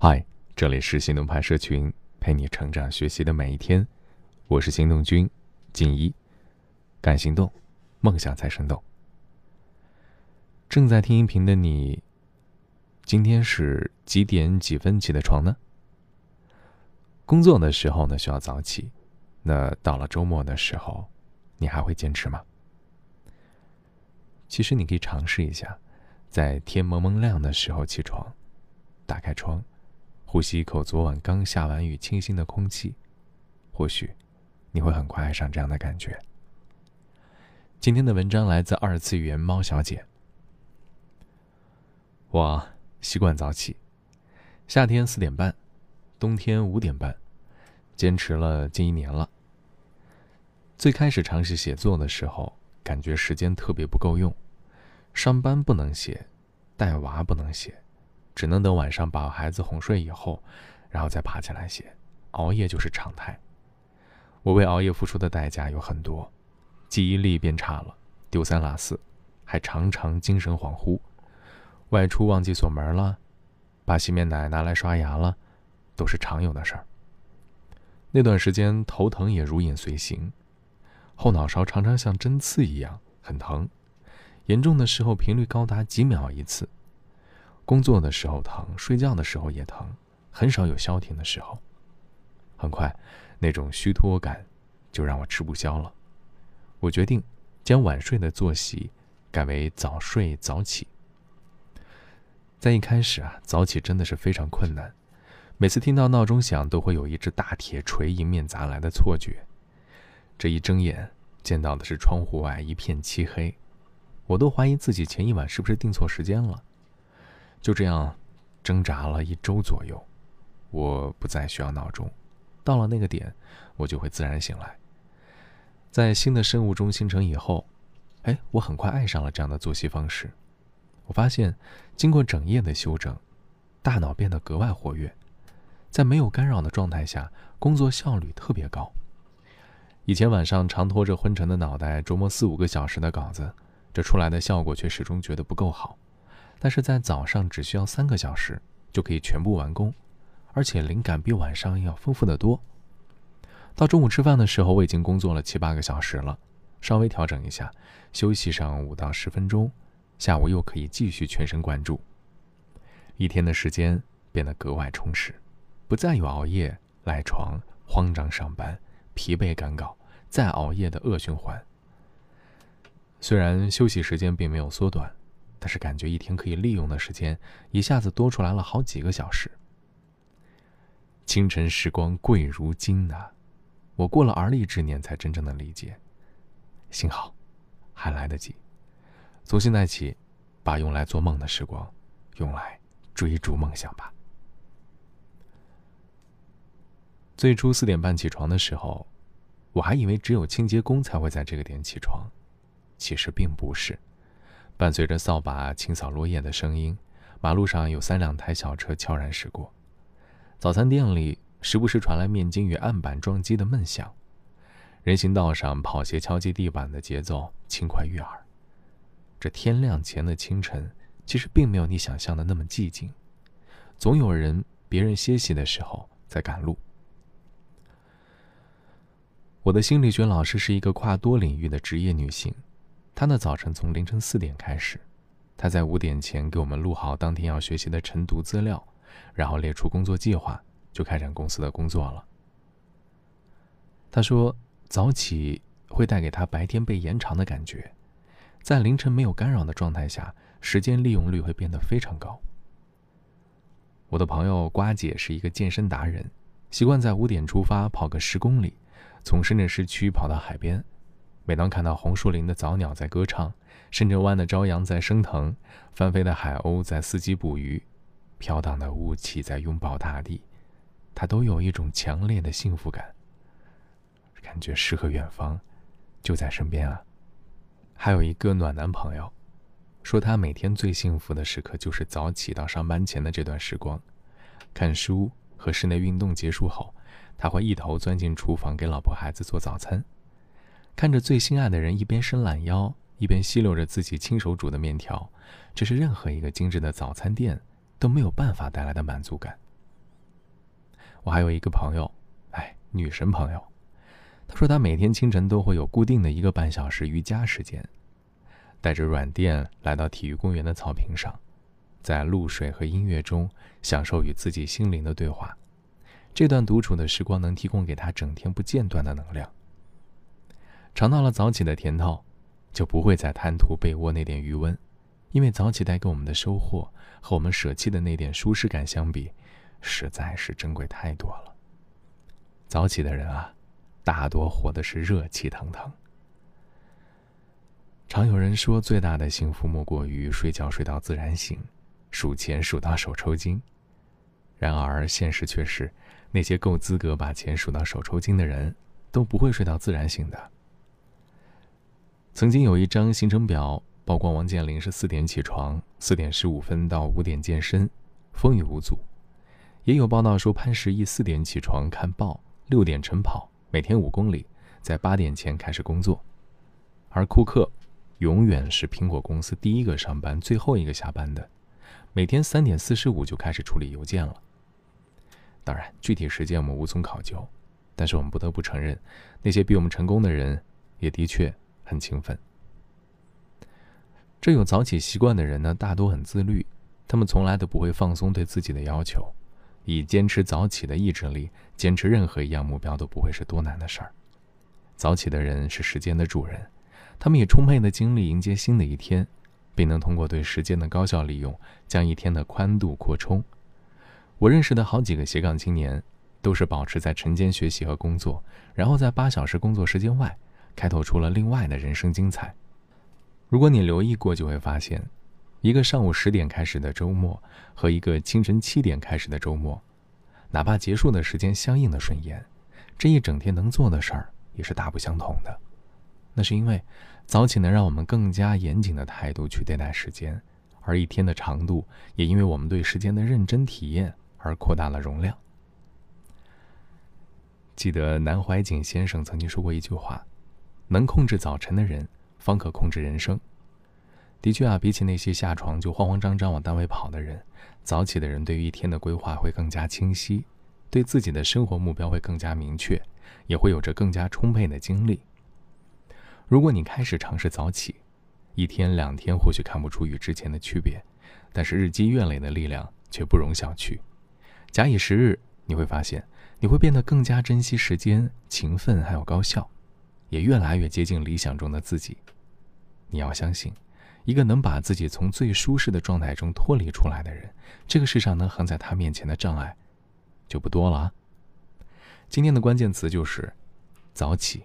嗨，这里是行动派社群，陪你成长学习的每一天。我是行动君静一，敢行动，梦想才生动。正在听音频的你，今天是几点几分起的床呢？工作的时候呢需要早起，那到了周末的时候，你还会坚持吗？其实你可以尝试一下，在天蒙蒙亮的时候起床，打开窗。呼吸一口昨晚刚下完雨清新的空气，或许你会很快爱上这样的感觉。今天的文章来自二次元猫小姐。我习惯早起，夏天四点半，冬天五点半，坚持了近一年了。最开始尝试写作的时候，感觉时间特别不够用，上班不能写，带娃不能写。只能等晚上把孩子哄睡以后，然后再爬起来写，熬夜就是常态。我为熬夜付出的代价有很多，记忆力变差了，丢三落四，还常常精神恍惚。外出忘记锁门了，把洗面奶拿来刷牙了，都是常有的事儿。那段时间头疼也如影随形，后脑勺常常像针刺一样很疼，严重的时候频率高达几秒一次。工作的时候疼，睡觉的时候也疼，很少有消停的时候。很快，那种虚脱感就让我吃不消了。我决定将晚睡的作息改为早睡早起。在一开始啊，早起真的是非常困难，每次听到闹钟响，都会有一只大铁锤迎面砸来的错觉。这一睁眼，见到的是窗户外一片漆黑，我都怀疑自己前一晚是不是定错时间了。就这样，挣扎了一周左右，我不再需要闹钟，到了那个点，我就会自然醒来。在新的生物钟形成以后，哎，我很快爱上了这样的作息方式。我发现，经过整夜的休整，大脑变得格外活跃，在没有干扰的状态下，工作效率特别高。以前晚上常拖着昏沉的脑袋琢磨四五个小时的稿子，这出来的效果却始终觉得不够好。但是在早上只需要三个小时就可以全部完工，而且灵感比晚上要丰富的多。到中午吃饭的时候，我已经工作了七八个小时了，稍微调整一下，休息上五到十分钟，下午又可以继续全神贯注。一天的时间变得格外充实，不再有熬夜、赖床、慌张上班、疲惫赶稿、再熬夜的恶循环。虽然休息时间并没有缩短。但是感觉一天可以利用的时间一下子多出来了好几个小时。清晨时光贵如金呐，我过了而立之年才真正的理解。幸好，还来得及。从现在起，把用来做梦的时光，用来追逐梦想吧。最初四点半起床的时候，我还以为只有清洁工才会在这个点起床，其实并不是。伴随着扫把清扫落叶的声音，马路上有三两台小车悄然驶过。早餐店里时不时传来面筋与案板撞击的闷响，人行道上跑鞋敲击地板的节奏轻快悦耳。这天亮前的清晨，其实并没有你想象的那么寂静，总有人别人歇息的时候在赶路。我的心理学老师是一个跨多领域的职业女性。他的早晨从凌晨四点开始，他在五点前给我们录好当天要学习的晨读资料，然后列出工作计划，就开展公司的工作了。他说，早起会带给他白天被延长的感觉，在凌晨没有干扰的状态下，时间利用率会变得非常高。我的朋友瓜姐是一个健身达人，习惯在五点出发跑个十公里，从深圳市区跑到海边。每当看到红树林的早鸟在歌唱，深圳湾的朝阳在升腾，翻飞的海鸥在伺机捕鱼，飘荡的雾气在拥抱大地，他都有一种强烈的幸福感，感觉诗和远方就在身边啊。还有一个暖男朋友，说他每天最幸福的时刻就是早起到上班前的这段时光，看书和室内运动结束后，他会一头钻进厨房给老婆孩子做早餐。看着最心爱的人一边伸懒腰，一边吸溜着自己亲手煮的面条，这是任何一个精致的早餐店都没有办法带来的满足感。我还有一个朋友，哎，女神朋友，她说她每天清晨都会有固定的一个半小时瑜伽时间，带着软垫来到体育公园的草坪上，在露水和音乐中享受与自己心灵的对话。这段独处的时光能提供给她整天不间断的能量。尝到了早起的甜头，就不会再贪图被窝那点余温，因为早起带给我们的收获和我们舍弃的那点舒适感相比，实在是珍贵太多了。早起的人啊，大多活的是热气腾腾。常有人说，最大的幸福莫过于睡觉睡到自然醒，数钱数到手抽筋。然而现实却是，那些够资格把钱数到手抽筋的人，都不会睡到自然醒的。曾经有一张行程表曝光，王健林是四点起床，四点十五分到五点健身，风雨无阻；也有报道说潘石屹四点起床看报，六点晨跑，每天五公里，在八点前开始工作。而库克，永远是苹果公司第一个上班，最后一个下班的，每天三点四十五就开始处理邮件了。当然，具体时间我们无从考究，但是我们不得不承认，那些比我们成功的人，也的确。很勤奋。这有早起习惯的人呢，大多很自律，他们从来都不会放松对自己的要求，以坚持早起的意志力，坚持任何一样目标都不会是多难的事儿。早起的人是时间的主人，他们以充沛的精力迎接新的一天，并能通过对时间的高效利用，将一天的宽度扩充。我认识的好几个斜杠青年，都是保持在晨间学习和工作，然后在八小时工作时间外。开拓出了另外的人生精彩。如果你留意过，就会发现，一个上午十点开始的周末和一个清晨七点开始的周末，哪怕结束的时间相应的顺延，这一整天能做的事儿也是大不相同的。那是因为早起能让我们更加严谨的态度去对待时间，而一天的长度也因为我们对时间的认真体验而扩大了容量。记得南怀瑾先生曾经说过一句话。能控制早晨的人，方可控制人生。的确啊，比起那些下床就慌慌张张往单位跑的人，早起的人对于一天的规划会更加清晰，对自己的生活目标会更加明确，也会有着更加充沛的精力。如果你开始尝试早起，一天两天或许看不出与之前的区别，但是日积月累的力量却不容小觑。假以时日，你会发现你会变得更加珍惜时间、勤奋还有高效。也越来越接近理想中的自己。你要相信，一个能把自己从最舒适的状态中脱离出来的人，这个世上能横在他面前的障碍就不多了。今天的关键词就是早起。